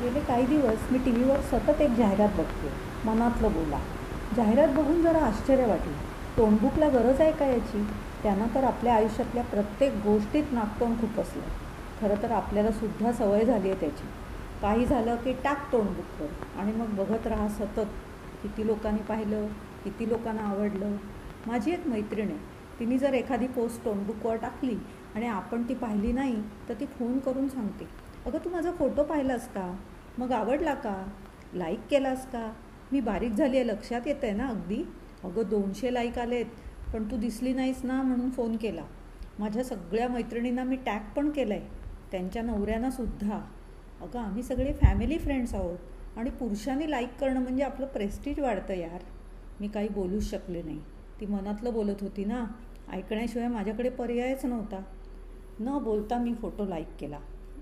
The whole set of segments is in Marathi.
गेले काही दिवस मी टी व्हीवर सतत एक जाहिरात बघते. मनातलं बोला. जाहिरात बघून जरा आश्चर्य वाटलं. तोंडबुकला गरज आहे का याची? त्यांना तर आपल्या आयुष्यातल्या प्रत्येक गोष्टीत नागतोंड खूप असलं. खरं तर आपल्याला सुद्धा सवय झाली आहे त्याची. काही झालं की टाक तोंडबुकवर आणि मग बघत राहा सतत. किती लोकांनी पाहिलं किती लोकांना आवडलं. माझी एक मैत्रीण आहे. तिने जर एखादी पोस्ट तोंडबुकवर टाकली आणि आपण ती पाहिली नाही तर ती फोन करून सांगते. अगं तू माझा फोटो पाहिलास का? मग आवडला का? लाईक केलास का? मी बारीक झाली आहे लक्षात येतं आहे ना अगदी? अगं दोनशे लाईक आलेत पण तू दिसली नाहीस ना म्हणून फोन केला. माझ्या सगळ्या मैत्रिणींना मी टॅग पण केलं आहे त्यांच्या नवऱ्यांना सुद्धा. अगं आम्ही सगळे फॅमिली फ्रेंड्स आहोत आणि पुरुषांनी लाईक करणं म्हणजे आपलं प्रेस्टीज वाढतं यार. मी काही बोलूच शकले नाही. ती मनातलं बोलत होती ना ऐकण्याशिवाय माझ्याकडे पर्यायच नव्हता. न बोलता मी फोटो लाईक केला.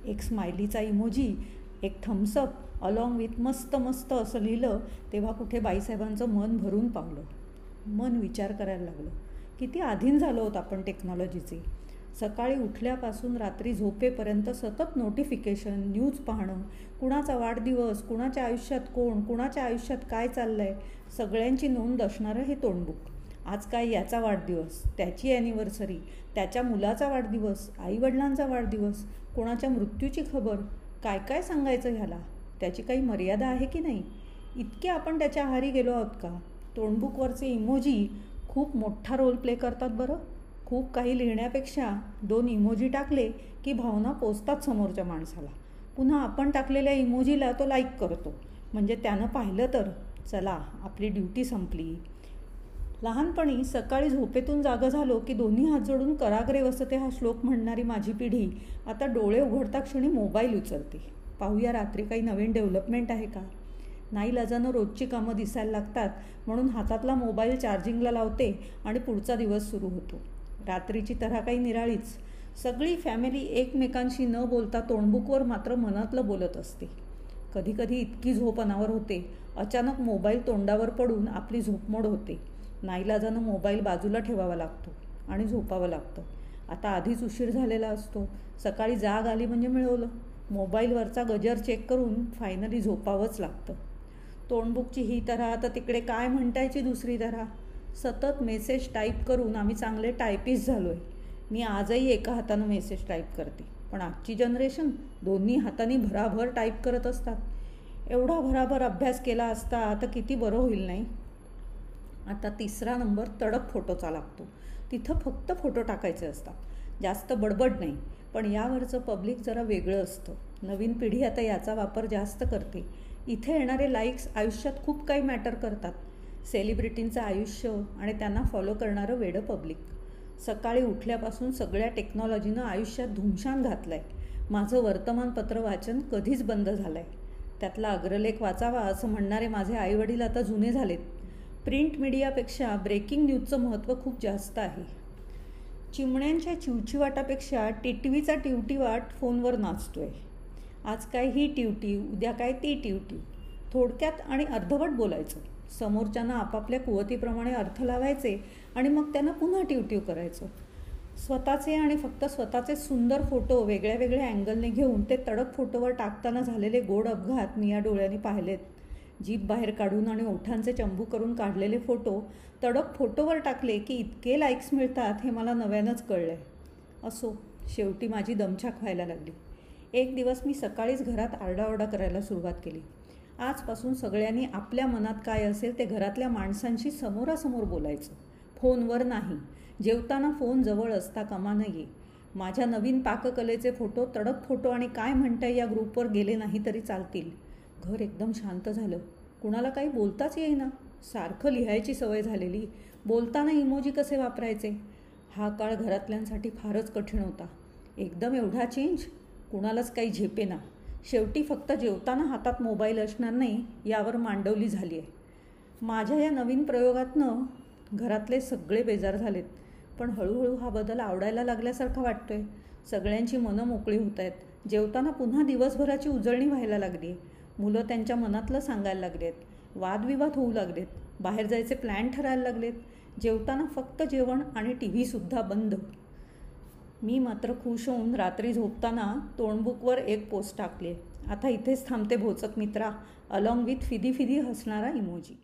एक स्माइलीचा इमोजी एक थम्सअप अलॉंग विथ मस्त मस्त असं लिहिलं तेव्हा कुठे बाईसाहेबांचं मन भरून पावलं. मन विचार करायला लागलं. किती आधीन झालो होत आपण टेक्नॉलॉजीचे सकाळी उठल्यापासून रात्री झोपेपर्यंत सतत नोटिफिकेशन न्यूज पाहणं कुणाचा वाढदिवस कुणाच्या आयुष्यात कोण कुणाच्या आयुष्यात काय चाललं आहे सगळ्यांची नोंद असणारं हे तोंडबुक. आज काय याचा वाढदिवस त्याची ॲनिव्हर्सरी त्याच्या मुलाचा वाढदिवस आईवडिलांचा वाढदिवस कोणाच्या मृत्यूची खबर काय काय सांगायचं ह्याला त्याची काही मर्यादा आहे की नाही? इतके आपण त्याच्या आहारी गेलो आहोत का? तोंडबुकवरचे इमोजी खूप मोठा रोल प्ले करतात बरं. खूप काही लिहिण्यापेक्षा दोन इमोजी टाकले की भावना पोचतात समोरच्या माणसाला. पुन्हा आपण टाकलेल्या इमोजीला तो लाईक करतो. म्हणजे त्यानं पाहिलं तर चला आपली ड्युटी संपली. लहानपणी सकाळी झोपेतून जागं झालो की दोन्ही हात जोडून कराग्रे वसते हा श्लोक म्हणणारी माझी पिढी आता डोळे उघडता क्षणी मोबाईल उचलते. पाहूया रात्री काही नवीन डेव्हलपमेंट आहे का? नाही लजानं रोजची कामं दिसायला लागतात म्हणून हातातला मोबाईल चार्जिंगला लावते आणि पुढचा दिवस सुरू होतो. रात्रीची तऱ्हा काही निराळीच. सगळी फॅमिली एकमेकांशी न बोलता तोंडबुकवर मात्र मनातलं बोलत असते. कधीकधी इतकी झोप अनावर होते. अचानक मोबाईल तोंडावर पडून आपली झोपमोड होते. नाईलाजानं मोबाईल बाजूला ठेवावा लागतो आणि झोपावं लागतं. आता आधीच उशीर झालेला असतो. सकाळी जाग आली म्हणजे मिळवलं. मोबाईलवरचा गजर चेक करून फायनली झोपावंच लागतं. तोंडबुकची ही तऱ्हा तर तिकडे काय म्हणतायची दुसरी तऱ्हा सतत मेसेज टाईप करून आम्ही चांगले टायपिस्ट झालो आहे मी आजही एका हातानं मेसेज टाईप करते. पण आजची जनरेशन दोन्ही हातांनी भराभर टाईप करत असतात. एवढा भराभर अभ्यास केला असता तर किती बरं होईल नाही? आता तिसरा नंबर तडक फोटोचा लागतो. तिथं फक्त फोटो टाकायचे असतात. जास्त बडबड नाही. पण यावरचं पब्लिक जरा वेगळं असतं. नवीन पिढी आता याचा वापर जास्त करते. इथे येणारे लाईक्स आयुष्यात खूप काही मॅटर करतात. सेलिब्रिटींचं आयुष्य आणि त्यांना फॉलो करणारं वेडं पब्लिक. सकाळी उठल्यापासून सगळ्या टेक्नॉलॉजीनं आयुष्यात धुमशान घातलं आहे माझं वर्तमानपत्र वाचन कधीच बंद झालं आहे त्यातला अग्रलेख वाचावा असं म्हणणारे माझे आईवडील आता जुने झालेत. प्रिंट मीडियापेक्षा ब्रेकिंग न्यूजचं महत्त्व खूप जास्त आहे. चिमण्यांच्या चिवचिवाटापेक्षा टिटवीचा टिवटिवाट फोनवर नाचतो आहे आज काय ही टिवटी उद्या काय ती टिवटी? थोडक्यात आणि अर्धवट बोलायचं. समोरच्यांना आपापल्या कुवतीप्रमाणे अर्थ लावायचे आणि मग त्यांना पुन्हा टिवटिव करायचं. स्वतःचे आणि फक्त स्वतःचे सुंदर फोटो वेगळ्या वेगळ्या अँगलने घेऊन ते तडक फोटोवर टाकताना झालेले गोड अपघात मी या डोळ्यांनी पाहिलेत. जीभ बाहेर काढून आणि ओठांचे चंबू करून काढलेले फोटो तडक फोटोवर टाकले की इतके लाईक्स मिळतात हे मला नव्यानंच कळलं आहे असो शेवटी माझी दमछाक व्हायला लागली. एक दिवस मी सकाळीच घरात आरडाओरडा करायला सुरुवात केली. आजपासून सगळ्यांनी आपल्या मनात काय असेल ते घरातल्या माणसांशी समोरासमोर बोलायचं. फोनवर नाही. जेवताना फोन जवळ असता कामा नये. माझ्या नवीन पाककलेचे फोटो तडक फोटो आणि काय म्हणताय या ग्रुपवर गेले नाही तरी चालतील. घर एकदम शांत झालं. कुणाला काही बोलताच येईना. सारखं लिहायची सवय झालेली. बोलताना इमोजी कसे वापरायचे? हा काळ घरातल्यांसाठी फारच कठीण होता. एकदम एवढा चेंज कुणालाच काही झेपेना. शेवटी फक्त जेवताना हातात मोबाईल असणार नाही यावर मांडवली झाली आहे माझ्या या नवीन प्रयोगातनं घरातले सगळे बेजार झालेत. पण हळूहळू हा बदल आवडायला लागल्यासारखा वाटतोय. सगळ्यांची मनं मोकळी होत आहेत जेवताना पुन्हा दिवसभराची उजळणी व्हायला लागली आहे मुलं त्यांच्या मनातलं सांगायला लागलेत. वादविवाद होऊ लागलेत. बाहेर जायचे प्लॅन ठरायला लागलेत. जेवताना फक्त जेवण आणि टी व्हीसुद्धा बंद. मी मात्र खुश होऊन रात्री झोपताना तोंडबुकवर एक पोस्ट टाकली. आता इथेच थांबते भोचक मित्रा अलॉंग विथ फिदी फिदी हसणारा इमोजी